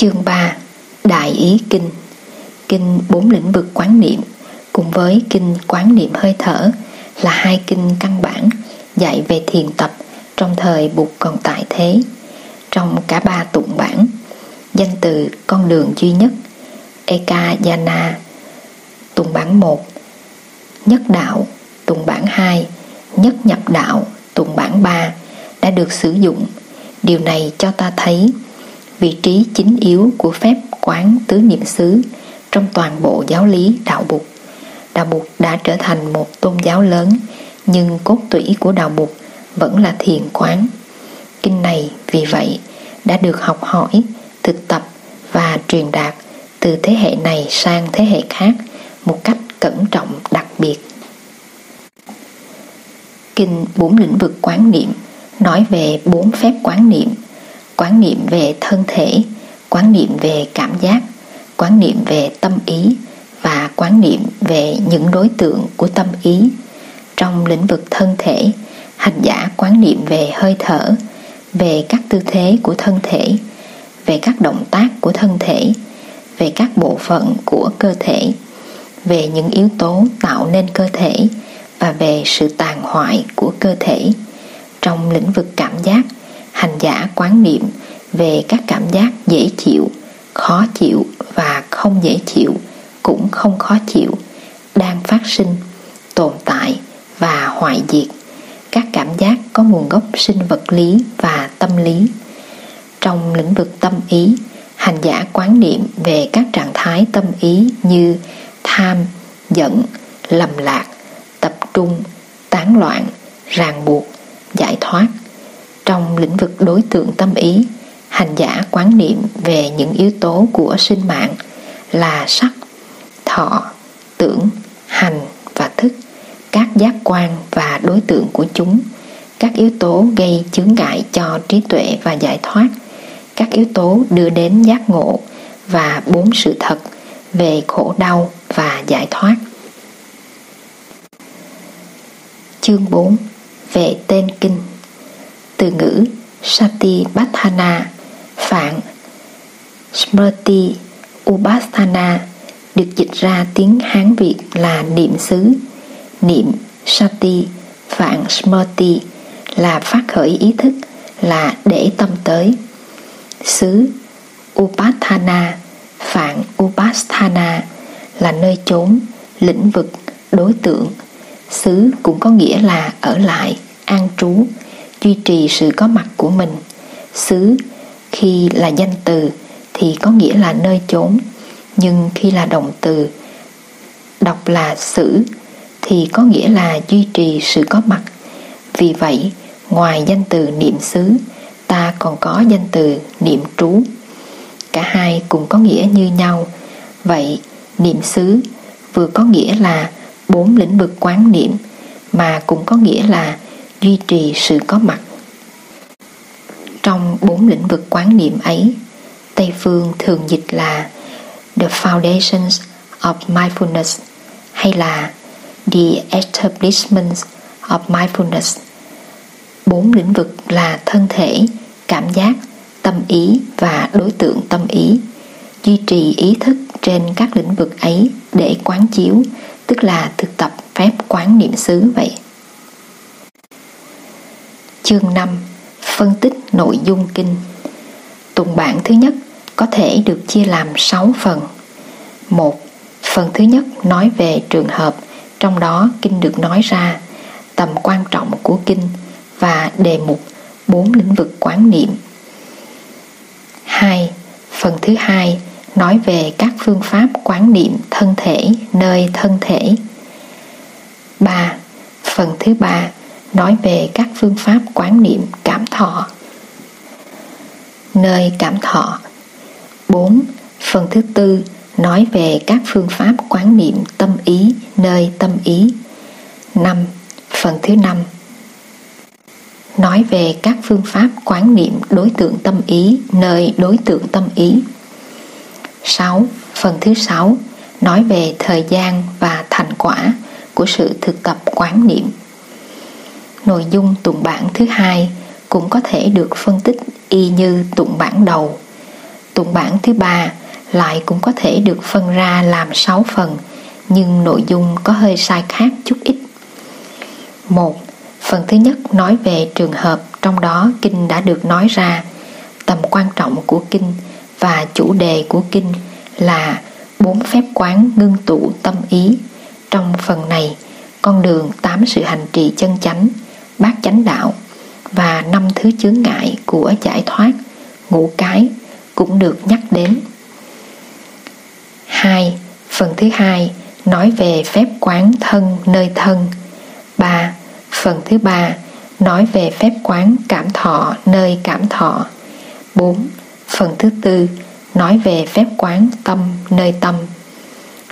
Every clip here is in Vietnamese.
Chương 3 Đại ý kinh Kinh bốn lĩnh vực quán niệm cùng với kinh quán niệm hơi thở là hai kinh căn bản dạy về thiền tập trong thời Bụt còn tại thế. Trong cả ba tụng bản, danh từ con đường duy nhất Eka Yana tụng bản 1 Nhất đạo tụng bản 2 Nhất nhập đạo tụng bản 3 đã được sử dụng. Điều này cho ta thấy vị trí chính yếu của phép quán tứ niệm xứ trong toàn bộ giáo lý đạo Bụt. Đạo Bụt đã trở thành một tôn giáo lớn, nhưng cốt tủy của đạo Bụt vẫn là thiền quán. Kinh này vì vậy đã được học hỏi, thực tập và truyền đạt từ thế hệ này sang thế hệ khác một cách cẩn trọng đặc biệt. Kinh bốn lĩnh vực quán niệm nói về bốn phép quán niệm quán niệm về thân thể, quán niệm về cảm giác, quán niệm về tâm ý và quán niệm về những đối tượng của tâm ý. Trong lĩnh vực thân thể, hành giả quán niệm về hơi thở, về các tư thế của thân thể, về các động tác của thân thể, về các bộ phận của cơ thể, về những yếu tố tạo nên cơ thể và về sự tàn hoại của cơ thể. Trong lĩnh vực cảm giác hành giả quán niệm về các cảm giác dễ chịu, khó chịu và không dễ chịu, cũng không khó chịu, đang phát sinh, tồn tại và hoại diệt. Các cảm giác có nguồn gốc sinh vật lý và tâm lý. Trong lĩnh vực tâm ý, hành giả quán niệm về các trạng thái tâm ý như tham, giận, lầm lạc, tập trung, tán loạn, ràng buộc, giải thoát trong lĩnh vực đối tượng tâm ý, hành giả quán niệm về những yếu tố của sinh mạng là sắc, thọ, tưởng, hành và thức, các giác quan và đối tượng của chúng, các yếu tố gây chướng ngại cho trí tuệ và giải thoát, các yếu tố đưa đến giác ngộ và bốn sự thật về khổ đau và giải thoát. Chương 4 về tên kinh từ ngữ Sati Bhatthana Phạn Smriti upasthana được dịch ra tiếng Hán Việt là niệm xứ. Niệm Sati, Phạn Smriti là phát khởi ý thức, là để tâm tới. Xứ Upasthana, Phạn Upasthana là nơi chốn, lĩnh vực, đối tượng. Xứ cũng có nghĩa là ở lại, an trú, duy trì sự có mặt của mình. Xứ, khi là danh từ, thì có nghĩa là nơi chốn. Nhưng khi là động từ, đọc là xử thì có nghĩa là duy trì sự có mặt. Vì vậy, ngoài danh từ niệm xứ, ta còn có danh từ niệm trú. Cả hai cùng có nghĩa như nhau. Vậy, niệm xứ vừa có nghĩa là bốn lĩnh vực quán niệm, mà cũng có nghĩa là duy trì sự có mặt trong bốn lĩnh vực quán niệm ấy, Tây Phương thường dịch là The Foundations of Mindfulness hay là The Establishment of Mindfulness. Bốn lĩnh vực là thân thể, cảm giác, tâm ý và đối tượng tâm ý. Duy trì ý thức trên các lĩnh vực ấy để quán chiếu, tức là thực tập phép quán niệm xứ vậy. Chương 5 Phân tích nội dung kinh Tùng bản thứ nhất có thể được chia làm 6 phần một, Phần thứ nhất nói về trường hợp, Trong đó kinh được nói ra, Tầm quan trọng của kinh Và đề mục bốn lĩnh vực quán niệm 2. Phần thứ hai nói về các phương pháp quán niệm thân thể, nơi thân thể 3. Phần thứ ba nói về các phương pháp quán niệm cảm thọ. Nơi cảm thọ 4. Phần thứ tư, nói về các phương pháp quán niệm tâm ý, nơi tâm ý. 5. Phần thứ năm, nói về các phương pháp quán niệm đối tượng tâm ý, nơi đối tượng tâm ý. 6. Phần thứ sáu, nói về thời gian và thành quả của sự thực tập quán niệm Nội dung tụng bản thứ hai cũng có thể được phân tích y như tụng bản đầu. Tụng bản thứ ba lại cũng có thể được phân ra làm 6 phần nhưng nội dung có hơi sai khác chút ít. Một, phần thứ nhất nói về trường hợp trong đó kinh đã được nói ra, tầm quan trọng của kinh và chủ đề của kinh là bốn phép quán ngưng tụ tâm ý. Trong phần này, con đường tám sự hành trì chân chánh, bát chánh đạo và năm thứ chướng ngại của giải thoát, ngũ cái cũng được nhắc đến. 2. Phần thứ hai nói về phép quán thân nơi thân. 3. Phần thứ ba nói về phép quán cảm thọ nơi cảm thọ. 4. Phần thứ tư nói về phép quán tâm nơi tâm.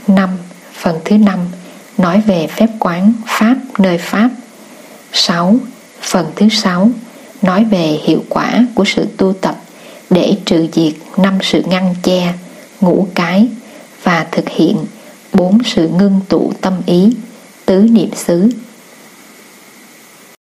5. Phần thứ năm nói về phép quán pháp nơi pháp. 6. Phần thứ sáu nói về hiệu quả của sự tu tập để trừ diệt năm sự ngăn che, ngũ cái và thực hiện bốn sự ngưng tụ tâm ý, tứ niệm xứ